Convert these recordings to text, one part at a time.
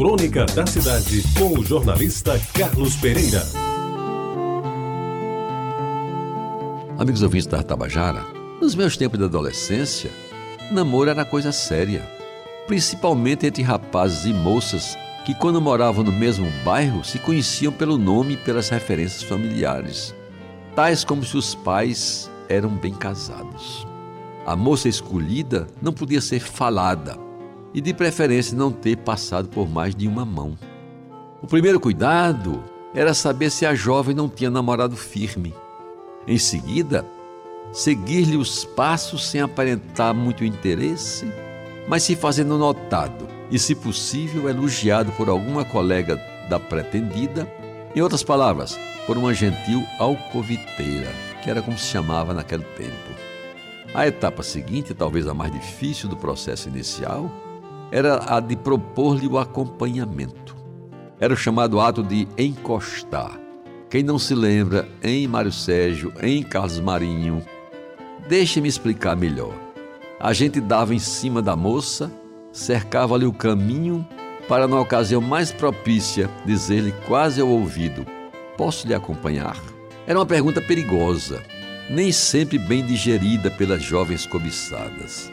Crônica da Cidade, com o jornalista Carlos Pereira. Amigos ouvintes da Tabajara, nos meus tempos de adolescência, namoro era coisa séria, principalmente entre rapazes e moças que, quando moravam no mesmo bairro, se conheciam pelo nome e pelas referências familiares, tais como se os pais eram bem casados. A moça escolhida não podia ser falada e, de preferência, não ter passado por mais de uma mão. O primeiro cuidado era saber se a jovem não tinha namorado firme. Em seguida, seguir-lhe os passos sem aparentar muito interesse, mas se fazendo notado e, se possível, elogiado por alguma colega da pretendida, em outras palavras, por uma gentil alcoviteira, que era como se chamava naquele tempo. A etapa seguinte, talvez a mais difícil do processo inicial, era a de propor-lhe o acompanhamento. Era o chamado ato de encostar. Quem não se lembra, em Mário Sérgio, em Carlos Marinho, deixe-me explicar melhor. A gente dava em cima da moça, cercava-lhe o caminho para, na ocasião mais propícia, dizer-lhe quase ao ouvido: Posso lhe acompanhar? Era uma pergunta perigosa nem sempre bem digerida pelas jovens cobiçadas.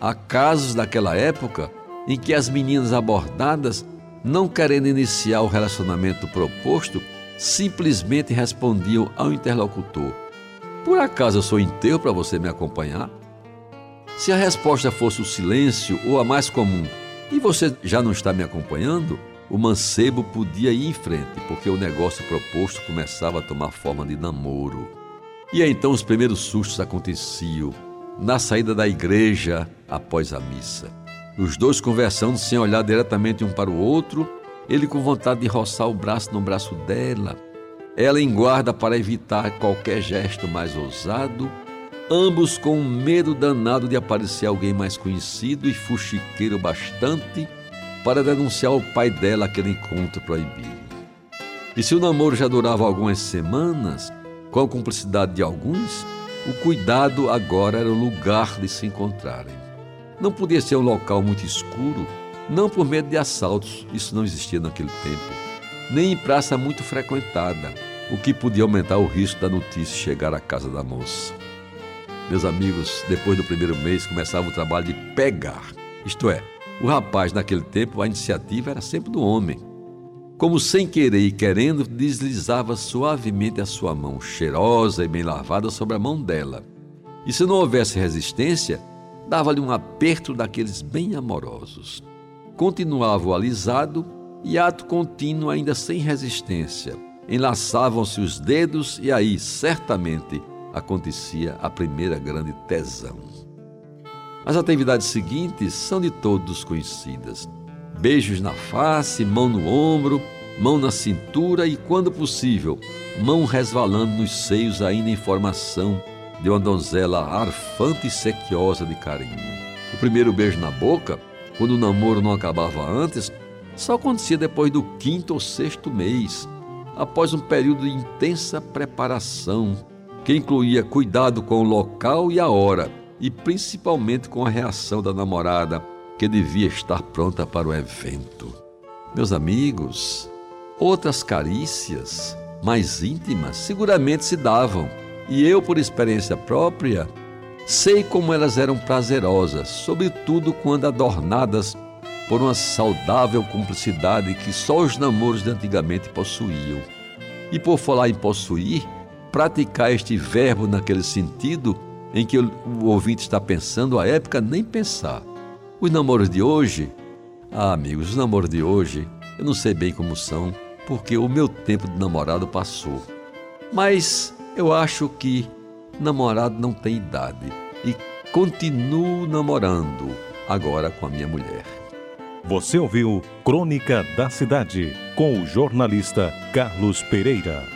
Há casos daquela época em que as meninas abordadas, não querendo iniciar o relacionamento proposto, simplesmente respondiam ao interlocutor: Por acaso eu sou inteiro para você me acompanhar? Se a resposta fosse o silêncio ou a mais comum, e você já não está me acompanhando, o mancebo podia ir em frente, porque o negócio proposto começava a tomar forma de namoro. E então os primeiros sustos aconteciam na saída da igreja após a missa. Os dois conversando sem olhar diretamente um para o outro, ele com vontade de roçar o braço no braço dela, ela em guarda para evitar qualquer gesto mais ousado, ambos com um medo danado de aparecer alguém mais conhecido e fuxiqueiro bastante para denunciar ao pai dela aquele encontro proibido. E se o namoro já durava algumas semanas, com a cumplicidade de alguns, o cuidado agora era o lugar de se encontrarem. Não podia ser um local muito escuro, não por medo de assaltos, isso não existia naquele tempo, nem em praça muito frequentada, o que podia aumentar o risco da notícia chegar à casa da moça. Meus amigos, depois do primeiro mês começava o trabalho de pegar, isto é, o rapaz naquele tempo a iniciativa era sempre do homem como sem querer e querendo, deslizava suavemente a sua mão, cheirosa e bem lavada, sobre a mão dela. E se não houvesse resistência, dava-lhe um aperto daqueles bem amorosos. Continuava o alisado e ato contínuo, ainda sem resistência. Enlaçavam-se os dedos e aí, certamente, acontecia a primeira grande tesão. As atividades seguintes são de todos conhecidas beijos na face, mão no ombro, mão na cintura e, quando possível, mão resvalando nos seios ainda em formação de uma donzela arfante e sequiosa de carinho. O primeiro beijo na boca, quando o namoro não acabava antes, só acontecia depois do quinto ou sexto mês, após um período de intensa preparação, que incluía cuidado com o local e a hora, e principalmente com a reação da namorada que devia estar pronta para o evento. Meus amigos, outras carícias mais íntimas seguramente se davam, e eu, por experiência própria, sei como elas eram prazerosas, sobretudo quando adornadas por uma saudável cumplicidade que só os namoros de antigamente possuíam. E por falar em possuir, praticar este verbo naquele sentido em que o ouvinte está pensando, a época nem pensar. Os namoros de hoje, ah, amigos, os namoros de hoje, eu não sei bem como são, porque o meu tempo de namorado passou. Mas eu acho que namorado não tem idade e continuo namorando agora com a minha mulher. Você ouviu Crônica da Cidade com o jornalista Carlos Pereira.